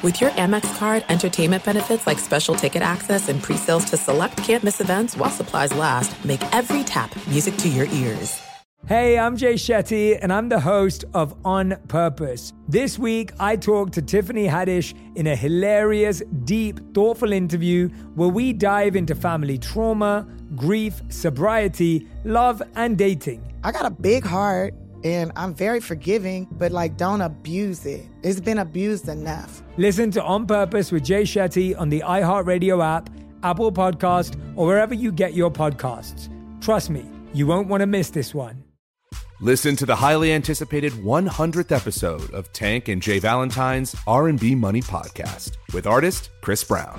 With your Amex card, entertainment benefits like special ticket access and pre-sales to select campus events while supplies last, make every tap music to your ears. Hey, I'm Jay Shetty, and I'm the host of On Purpose. This week, I talked to Tiffany Haddish in a hilarious, deep, thoughtful interview where we dive into family trauma, grief, sobriety, love, and dating. I got a big heart and I'm very forgiving, but like don't abuse it. It's been abused enough. Listen to On Purpose with Jay Shetty on the iHeartRadio app, Apple Podcast, or wherever you get your podcasts. Trust me, you won't want to miss this one. Listen to the highly anticipated 100th episode of Tank and J. Valentine's R&B Money podcast with artist Chris Brown.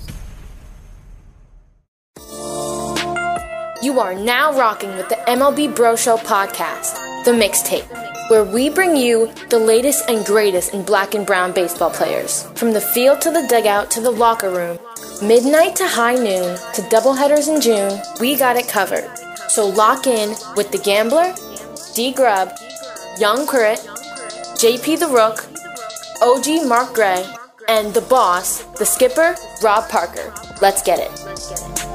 You are now rocking with the MLB Bro Show podcast, The Mixtape, where we bring you the latest and greatest in black and brown baseball players. From the field to the dugout to the locker room, midnight to high noon to doubleheaders in June, we got it covered. So lock in with The Gambler, D Grub, Young Crit, JP the Rook, OG Mark Gray, and the boss, the skipper, Rob Parker. Let's get it.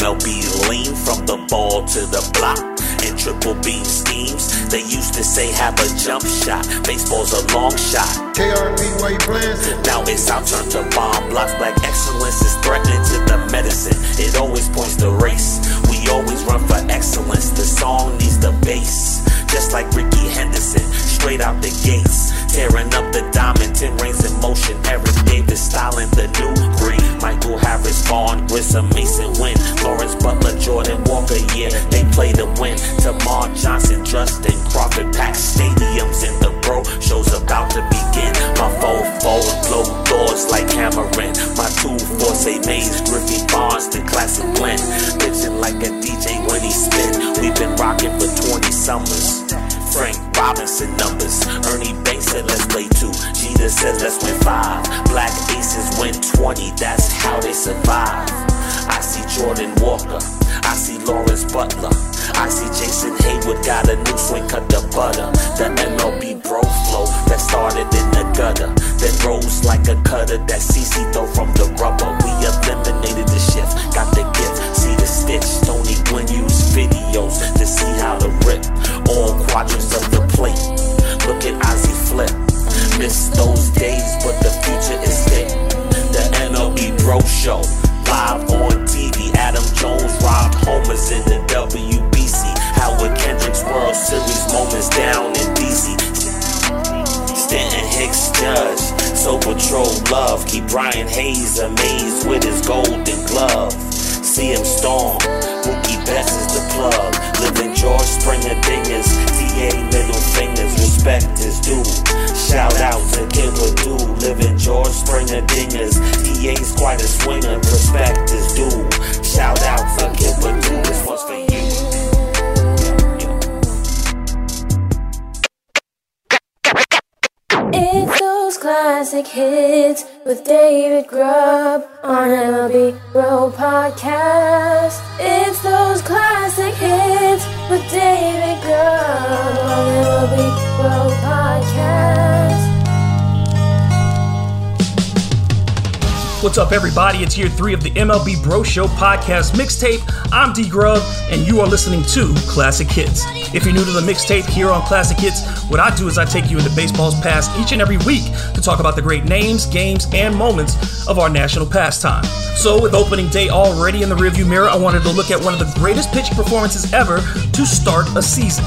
MLB lean from the ball to the block. And triple beam schemes, they used to say have a jump shot. Baseball's a long shot. KRP, why you playing? Now it's our turn to bomb. Blocks black excellence is threatening to the medicine. It always points the race. We always run for excellence. The song needs the bass. Just like Rickey Henderson, straight out the gates. Tearing up the diamond, 10 rings in motion. Eric Davis styling the new breed. Michael Harris, Vaughn, Grissom, Masyn Winn. Lawrence Butler, Jordan Walker, yeah, they play to win. Termarr Johnson, Justin Crawford, pack stadiums in the bro. Show's about to begin. My four four blow doors like Cameron. My two four say Mays, Griffey Barnes, the classic blend. Bitchin' like a DJ when he spin. We've been rocking for 20 summers. Frank Robinson numbers. Ernie Banks said let's play two. Jeter says let's win five. Black aces win 20. That's how they survive. I see Jordan Walker. I see Lawrence Butler. I see Jason Heyward got a new swing, cut the butter. The MLB bro flow that started in the gutter. That rose like a cutter that CC throw from the rubber. We eliminated the shift, got the gift. See the stitch. Tony Gwynn use videos to see how to rip. All quadrants of the plate. Look at Ozzie flip. Miss those days, but the future is thick. The MLB Bro Show. Live on TV, Adam Jones robbed homers in the WBC. Howard Kendrick's World Series moments down in DC. Stanton Hicks judge, so patrol love. Ke'Bryan Hayes amazed with his golden glove. See him storm, Mookie Betts is the plug. Living George Springer dingers, TA middle fingers, respect is due. Shout out to Kid Purdue, living George Springer dingers. DA's quite a swinger, respect is due. Shout out to Kid Purdue, this classic hits with David Grubb on MLB Bro Podcast. It's those classic hits with David Grubb on MLB Bro Podcast. What's up, everybody? It's year three of the MLB Bro Show podcast mixtape. I'm D Grub, and you are listening to Classic Hits. If you're new to the mixtape here on Classic Hits, what I do is I take you into baseball's past each and every week to talk about the great names, games, and moments of our national pastime. So, with opening day already in the rearview mirror, I wanted to look at one of the greatest pitching performances ever to start a season.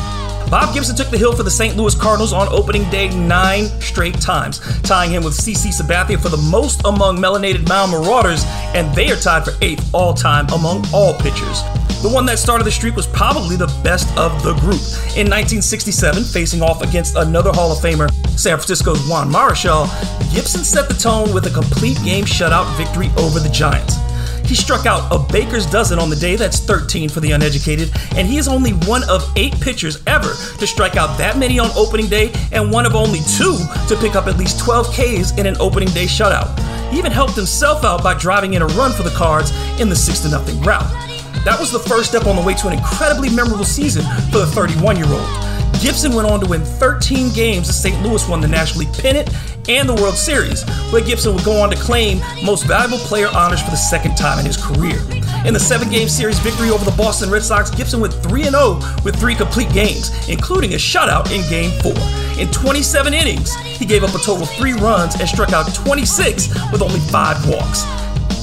Bob Gibson took the hill for the St. Louis Cardinals on opening day nine straight times, tying him with CC Sabathia for the most among melanated mound marauders, and they are tied for eighth all time among all pitchers. The one that started the streak was probably the best of the group. In 1967, facing off against another Hall of Famer, San Francisco's Juan Marichal, Gibson set the tone with a complete game shutout victory over the Giants. He struck out a baker's dozen on the day, that's 13 for the uneducated, and he is only one of eight pitchers ever to strike out that many on opening day, and one of only two to pick up at least 12 Ks in an opening day shutout. He even helped himself out by driving in a run for the Cards in the 6 0 rout. That was the first step on the way to an incredibly memorable season for the 31 year old. Gibson went on to win 13 games as St. Louis won the National League pennant and the World Series, where Gibson would go on to claim Most Valuable Player honors for the second time in his career. In the seven game series victory over the Boston Red Sox, Gibson went 3 0 with three complete games, including a shutout in Game 4. In 27 innings, he gave up a total of three runs and struck out 26 with only five walks.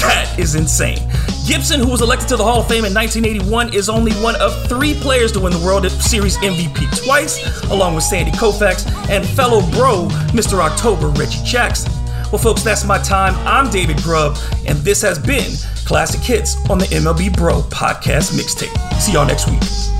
That is insane. Gibson, who was elected to the Hall of Fame in 1981, is only one of three players to win the World Series MVP twice, along with Sandy Koufax and fellow bro, Mr. October, Reggie Jackson. Well, folks, that's my time. I'm David Grubb, and this has been Classic Hits on the MLB Bro Podcast Mixtape. See y'all next week.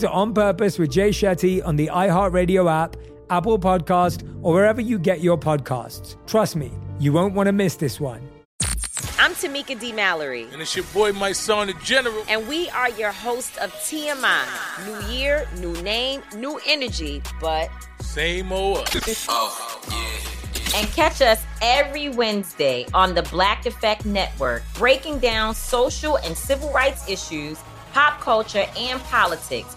to On Purpose with Jay Shetty on the iHeartRadio app, Apple Podcast, or wherever you get your podcasts. Trust me, you won't want to miss this one. I'm Tamika D. Mallory. And it's your boy, my son, the General. And we are your host of TMI. New year, new name, new energy, but same old us. oh, yeah. And catch us every Wednesday on the Black Effect Network, breaking down social and civil rights issues, pop culture, and politics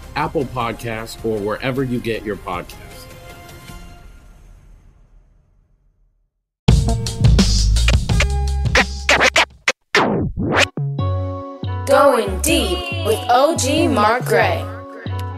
Apple Podcasts, or wherever you get your podcasts. Going deep with OG Mark Gray.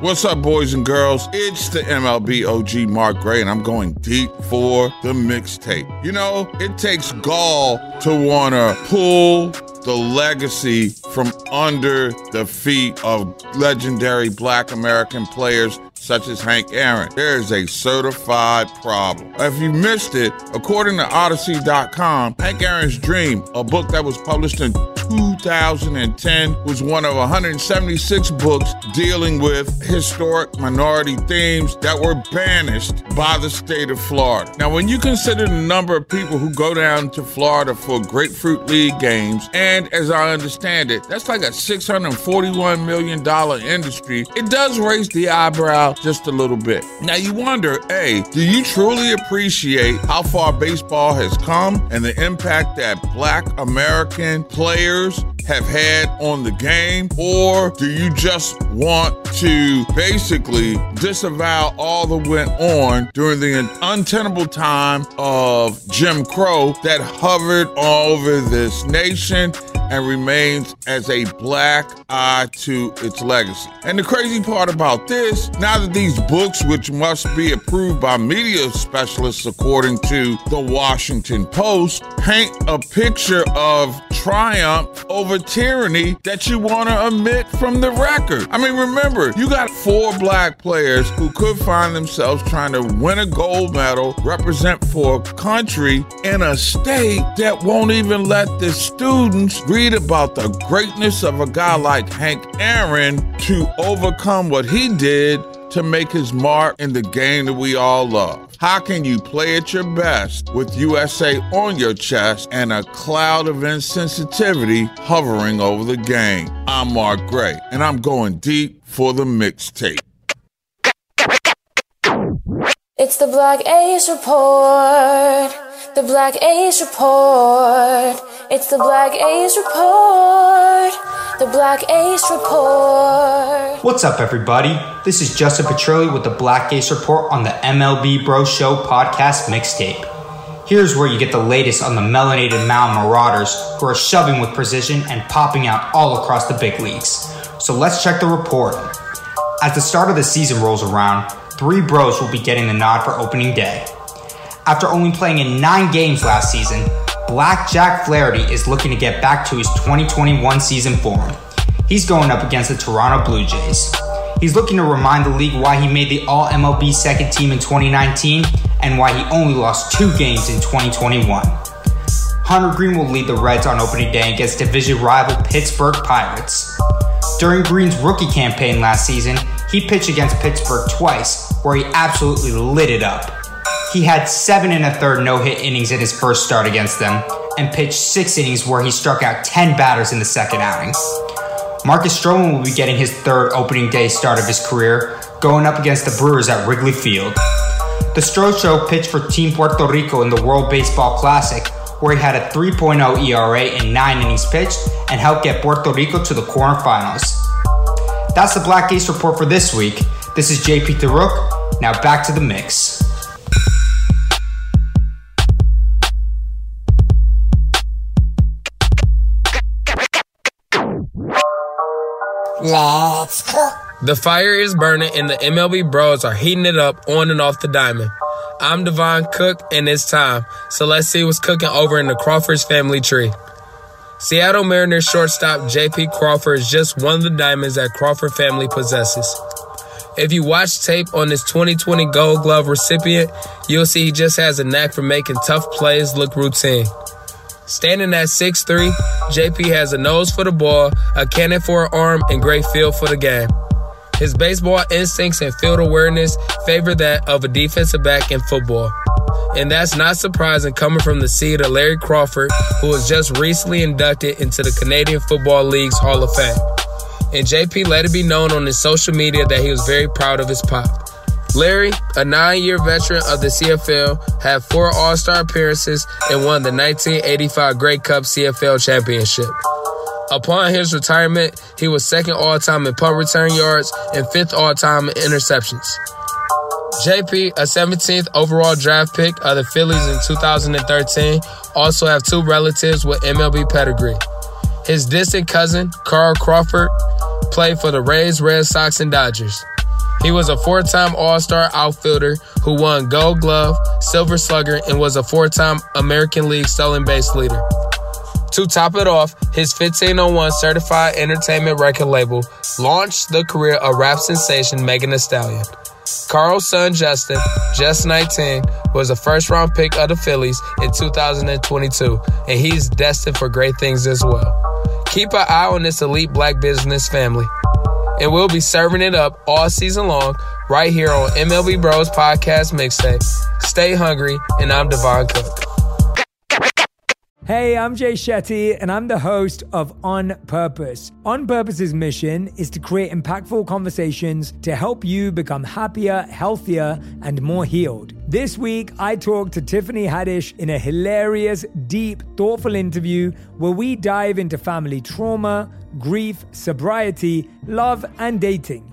What's up, boys and girls? It's the MLB OG Mark Gray, and I'm going deep for the mixtape. You know, it takes gall to want to pull the legacy from under the feet of legendary black American players such as Hank Aaron. There is a certified problem. If you missed it, according to Odyssey.com, Hank Aaron's Dream, a book that was published in 2010, was one of 176 books dealing with historic minority themes that were banished by the state of Florida. Now, when you consider the number of people who go down to Florida for Grapefruit League games, and as I understand it, that's like a $641 million industry, it does raise the eyebrow just a little bit. Now, you wonder, hey, do you truly appreciate how far baseball has come and the impact that black American players have had on the game? Or do you just want to basically disavow all that went on during the untenable time of Jim Crow that hovered all over this nation and remains as a black eye to its legacy. And the crazy part about this, now that these books, which must be approved by media specialists according to the Washington Post, paint a picture of triumph over tyranny that you want to omit from the record. I mean, remember, you got four black players who could find themselves trying to win a gold medal, represent for a country in a state that won't even let the students read about the greatness of a guy like Hank Aaron to overcome what he did to make his mark in the game that we all love. How can you play at your best with USA on your chest and a cloud of insensitivity hovering over the game? I'm Mark Gray, and I'm going deep for the mixtape. It's the Black Ace Report. The Black Ace Report. It's the Black Ace Report. The Black Ace Report. What's up, everybody? This is Justin Petrelli with the Black Ace Report on the MLB Bro Show podcast mixtape. Here's where you get the latest on the melanated Mound Marauders who are shoving with precision and popping out all across the big leagues. So let's check the report. As the start of the season rolls around, three bros will be getting the nod for opening day. After only playing in nine games last season, Black Jack Flaherty is looking to get back to his 2021 season form. He's going up against the Toronto Blue Jays. He's looking to remind the league why he made the All MLB second team in 2019 and why he only lost two games in 2021. Hunter Greene will lead the Reds on opening day against division rival Pittsburgh Pirates. During Greene's rookie campaign last season, he pitched against Pittsburgh twice, where he absolutely lit it up. He had seven and a third no hit innings in his first start against them, and pitched six innings where he struck out 10 batters in the second outing. Marcus Stroman will be getting his third opening day start of his career, going up against the Brewers at Wrigley Field. The Stro Show pitched for Team Puerto Rico in the World Baseball Classic, where he had a 3.0 ERA in nine innings pitched and helped get Puerto Rico to the quarterfinals. That's the Black Ace report for this week. This is JP the Rook. Now back to the mix. Let's cook. The fire is burning and the MLB bros are heating it up on and off the diamond. I'm Devon Cook and it's time. So let's see what's cooking over in the Crawford's family tree. Seattle Mariners shortstop J.P. Crawford is just one of the diamonds that Crawford family possesses. If you watch tape on this 2020 Gold Glove recipient, you'll see he just has a knack for making tough plays look routine. Standing at 6'3, JP has a nose for the ball, a cannon for an arm, and great feel for the game. His baseball instincts and field awareness favor that of a defensive back in football. And that's not surprising coming from the seed of Larry Crawford, who was just recently inducted into the Canadian Football League's Hall of Fame. And JP let it be known on his social media that he was very proud of his pop. Larry, a nine year veteran of the CFL, had four All Star appearances and won the 1985 Grey Cup CFL championship. Upon his retirement, he was second all time in punt return yards and fifth all time in interceptions. JP, a 17th overall draft pick of the Phillies in 2013, also have two relatives with MLB pedigree. His distant cousin, Carl Crawford, played for the Rays, Red Sox, and Dodgers. He was a four time All Star outfielder who won Gold Glove, Silver Slugger, and was a four time American League stolen base leader. To top it off, his 1501 certified entertainment record label launched the career of rap sensation Megan Thee Stallion. Carl's son Justin, just 19, was a first round pick of the Phillies in 2022, and he's destined for great things as well. Keep an eye on this elite black business family. And we'll be serving it up all season long right here on MLB Bros Podcast Mixtape. Stay hungry, and I'm Devon Cook. Hey, I'm Jay Shetty, and I'm the host of On Purpose. On Purpose's mission is to create impactful conversations to help you become happier, healthier, and more healed. This week, I talked to Tiffany Haddish in a hilarious, deep, thoughtful interview where we dive into family trauma, grief, sobriety, love, and dating.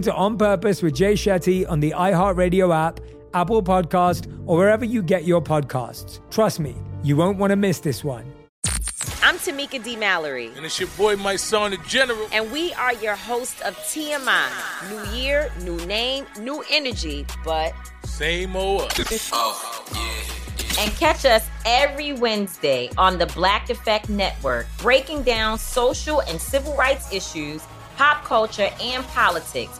to On Purpose with Jay Shetty on the iHeartRadio app, Apple Podcast, or wherever you get your podcasts. Trust me, you won't want to miss this one. I'm Tamika D. Mallory. And it's your boy, my son, the General. And we are your hosts of TMI. New year, new name, new energy, but same old. oh, yeah. And catch us every Wednesday on the Black Effect Network, breaking down social and civil rights issues, pop culture, and politics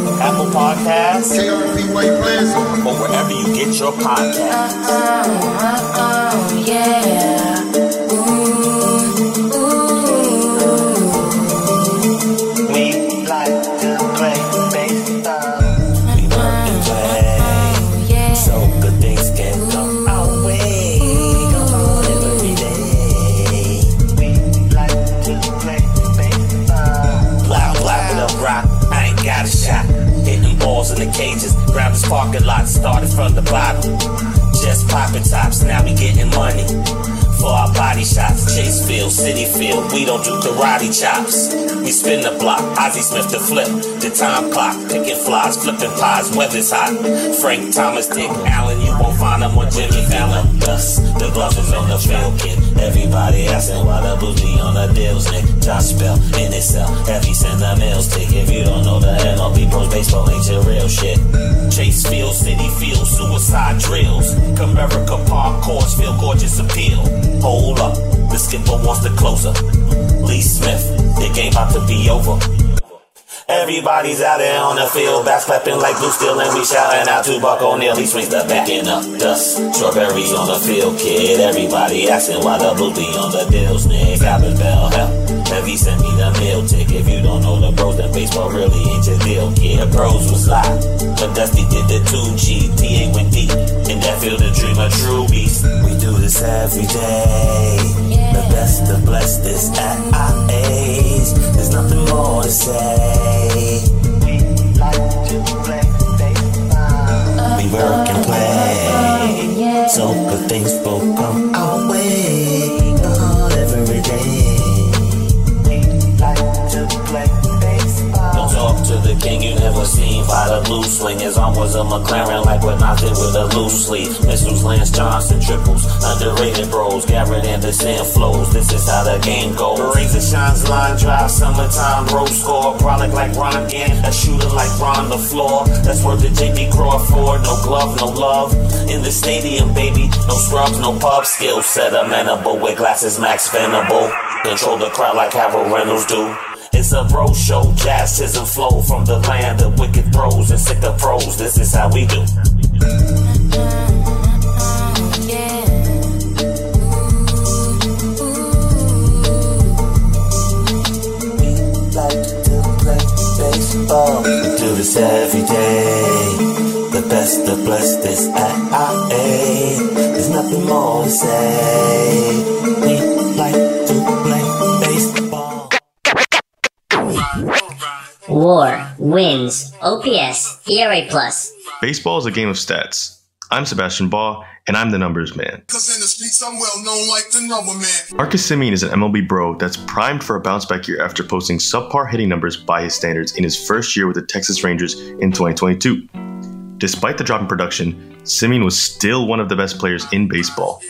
Apple Podcasts, KRP Plaza, or wherever you get your podcasts. From the bottom. Just popping tops. Now we getting money. For our body shots, Chase Field, Citi Field, we don't do karate chops. We spin the block, Ozzie Smith to flip, the time clock, picking flies, flipping pies, weather's hot. Frank Thomas, Dick Allen, you won't find them on Jimmy Fallon. Dust, the glove is on the field, kid. Everybody asking why the boots be on the deals, Nick. Josh Bell, in itself, heavy send the mails, tick. If you don't know the MLB pros, baseball ain't your real shit. Chase Field, Citi Field, suicide drills. Comerica Park courts, feel gorgeous appeal. Hold up, the skipper wants the closer. Lee Smith, the game about to be over. Everybody's out there on the field, back clapping like blue steel, and we shouting out to Buck O'Neil. He swings the back end up, dust. Strawberries on the field, kid. Everybody asking why the be on the deals, Nick. Albert Belle, hell. Heavy send me the meal ticket. If you don't know the bros, then baseball really ain't your deal, kid. The pros was live, but Dusty did the 2G. TA went deep, in that field to dream a true beast. We do this every day. The best of blessed is at our age. There's nothing more to say. We like to play. We work and play. So good things will come our way. To the king you never seen by the blue swing. His arm was a McLaren, like what knocked it with a loose sleeve. Missiles, Lance Johnson, triples, underrated bros. Garrett Anderson flows. This is how the game goes. And shines, line drive, summertime, road score. Product like Ron again, a shooter like Ron the floor. That's worth the JP Crawford. No glove, no love. In the stadium, baby. No scrubs, no pub. Skill set amenable with glasses, max venable. Control the crowd like Harold Reynolds do. It's a bro show, jazz, and flow from the land of wicked pros and sick of pros. This is how we do. Do this every day. The best of blessed is at our. There's nothing more to say. We like War, wins, OPS, ERA plus. Baseball is a game of stats. I'm Sebastian Baugh, and I'm the numbers man. Cause in the streets I'm well known like the number man. Marcus Semien is an MLB bro that's primed for a bounce back year after posting subpar hitting numbers by his standards in his first year with the Texas Rangers in 2022. Despite the drop in production, Semien was still one of the best players in baseball.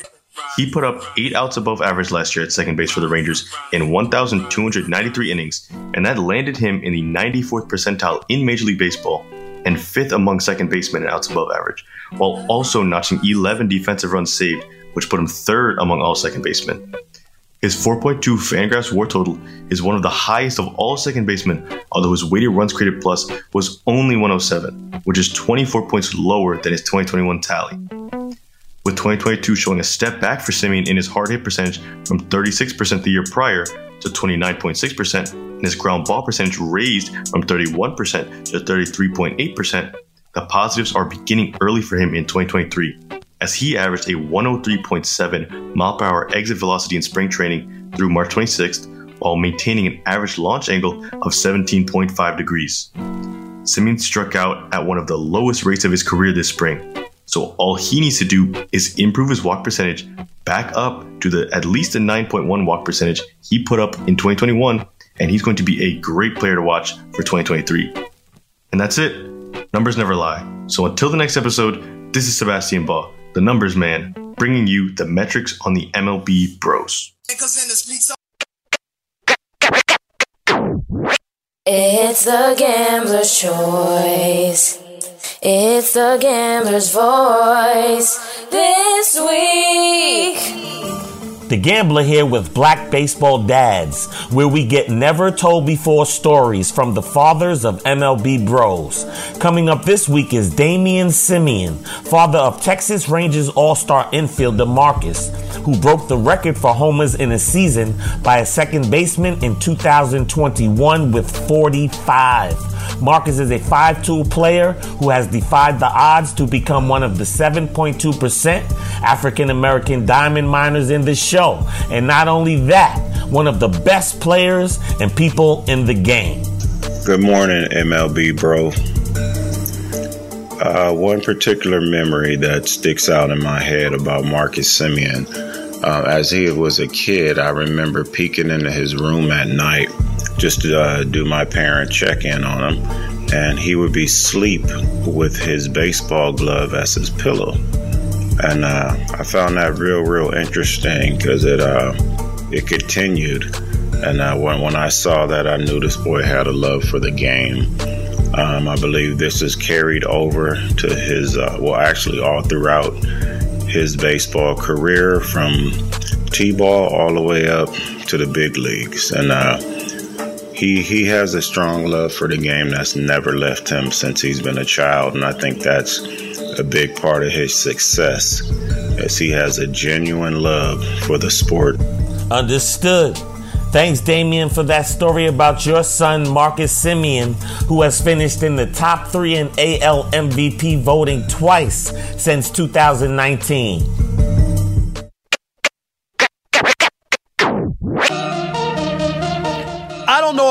He put up 8 outs above average last year at second base for the Rangers in 1,293 innings, and that landed him in the 94th percentile in Major League Baseball and fifth among second basemen in outs above average, while also notching 11 defensive runs saved, which put him third among all second basemen. His 4.2 Fangraphs WAR total is one of the highest of all second basemen, although his weighted runs created plus was only 107, which is 24 points lower than his 2021 tally. With 2022 showing a step back for Semien in his hard hit percentage from 36% the year prior to 29.6%, and his ground ball percentage raised from 31% to 33.8%, the positives are beginning early for him in 2023, as he averaged a 103.7 mile per hour exit velocity in spring training through March 26th, while maintaining an average launch angle of 17.5 degrees. Semien struck out at one of the lowest rates of his career this spring, so all he needs to do is improve his walk percentage back up to the at least a 9.1 walk percentage he put up in 2021, and he's going to be a great player to watch for 2023. And that's it. Numbers never lie. So until the next episode, this is Sebastian Baugh, the numbers man, bringing you the metrics on the MLB Bros. It's the gambler's choice. It's the gambler's voice this week. The Gambler here with Black Baseball Dads, where we get never told before stories from the fathers of MLB Bros. Coming up this week is Damian Semien, father of Texas Rangers All Star infielder Marcus, who broke the record for homers in a season by a second baseman in 2021 with 45. Marcus is a 5-tool player who has defied the odds to become one of the 7.2% African American diamond miners in the show. And not only that, one of the best players and people in the game. Good morning, MLB bro. Uh, one particular memory that sticks out in my head about Marcus Semien. Uh, as he was a kid, I remember peeking into his room at night just to uh, do my parent check in on him, and he would be asleep with his baseball glove as his pillow. And uh, I found that real, real interesting because it uh, it continued. And uh, when when I saw that, I knew this boy had a love for the game. Um, I believe this is carried over to his, uh, well, actually, all throughout his baseball career from T ball all the way up to the big leagues. And uh, he, he has a strong love for the game that's never left him since he's been a child. And I think that's a big part of his success, as he has a genuine love for the sport. Understood. Thanks, Damien, for that story about your son, Marcus Semien, who has finished in the top three in AL MVP voting twice since 2019.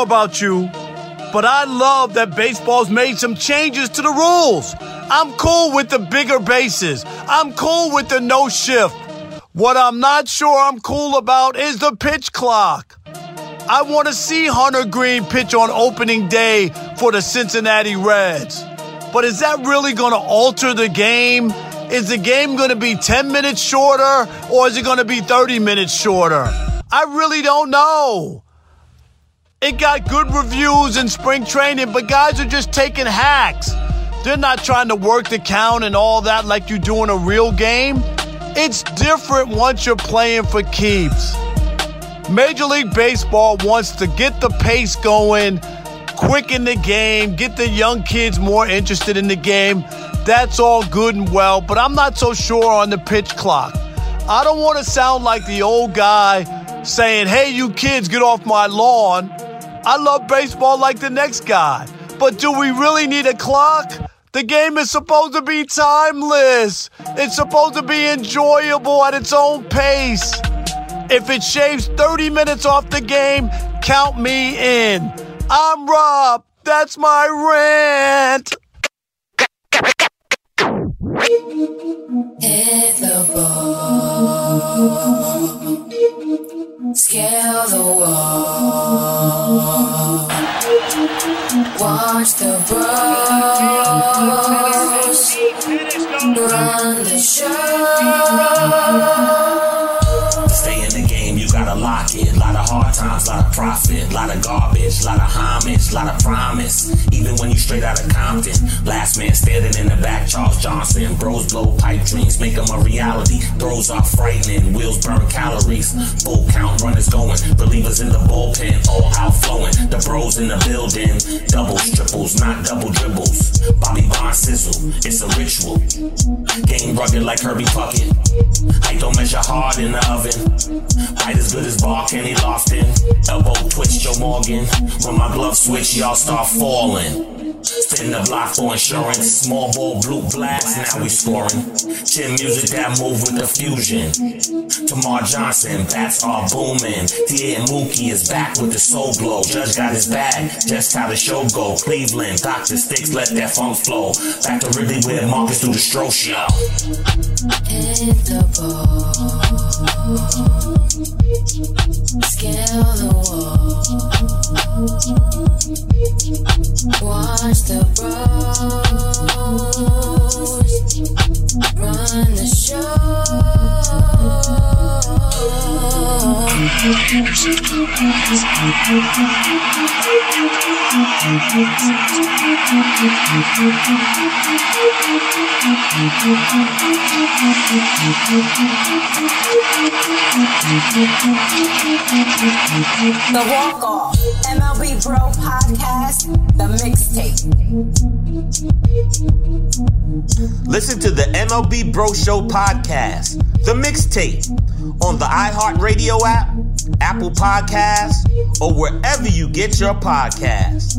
About you, but I love that baseball's made some changes to the rules. I'm cool with the bigger bases. I'm cool with the no shift. What I'm not sure I'm cool about is the pitch clock. I want to see Hunter Greene pitch on opening day for the Cincinnati Reds. But is that really going to alter the game? Is the game going to be 10 minutes shorter or is it going to be 30 minutes shorter? I really don't know. It got good reviews in spring training, but guys are just taking hacks. They're not trying to work the count and all that like you do in a real game. It's different once you're playing for keeps. Major League Baseball wants to get the pace going, quicken the game, get the young kids more interested in the game. That's all good and well, but I'm not so sure on the pitch clock. I don't want to sound like the old guy saying, hey, you kids, get off my lawn. I love baseball like the next guy. But do we really need a clock? The game is supposed to be timeless. It's supposed to be enjoyable at its own pace. If it shaves 30 minutes off the game, count me in. I'm Rob. That's my rant. Hit the ball. Scale the wall. Watch the bros. Run the show. Times, lot of profit, lot of garbage, lot of homage, lot of promise. Even when you straight out of Compton, last man standing in the back, Charles Johnson. Bros blow pipe dreams, make them a reality. Throws are frightening, wheels burn calories. Full count runners going, believers in the bullpen, all outflowing. The bros in the building, doubles, triples, not double dribbles. Bobby Bond sizzle, it's a ritual. Game rugged like Herbie Puckett. Height don't measure hard in the oven. Height as good as ball Kenny Lofton. Elbow twitch Joe Morgan. When my glove switch, y'all start falling. Spin the block for insurance. Small ball, blue blast, now we scoring. Chin music that move with the fusion. Termarr Johnson, bats are booming. Tia and Mookie is back with the soul glow. Judge got his bag, just how the show go. Cleveland, Dr. Sticks, let that funk flow. Back to Ridley with Marcus through the stroke show. Hit the ball. Scale the wall. Watch the bros. Run the The Walk Off, MLB Bro Podcast, The Mixtape. Listen to the MLB Bro Show podcast, The Mixtape, on the iHeartRadio app, Apple Podcasts, or wherever you get your podcasts.